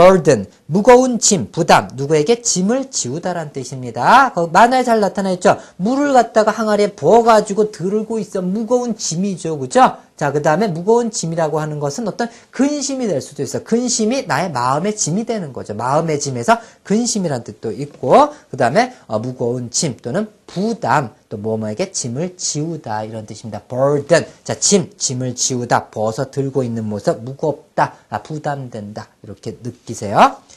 burden, 무거운 짐, 부담, 누구에게 짐을 지우다란 뜻입니다. 그 만화에 잘 나타나 있죠? 물을 갖다가 항아리에 부어가지고 들고 있어. 무거운 짐이죠. 그죠? 자, 그 다음에 무거운 짐이라고 하는 것은 어떤 근심이 될 수도 있어. 근심이 나의 마음의 짐이 되는 거죠. 마음의 짐에서 근심이란 뜻도 있고, 그 다음에 어, 무거운 짐 또는 부담, 또 뭐뭐에게 짐을 지우다 이런 뜻입니다. burden. 자, 짐, 짐을 지우다, 벗어 들고 있는 모습, 무겁다, 아, 부담된다. 이렇게 느끼세요.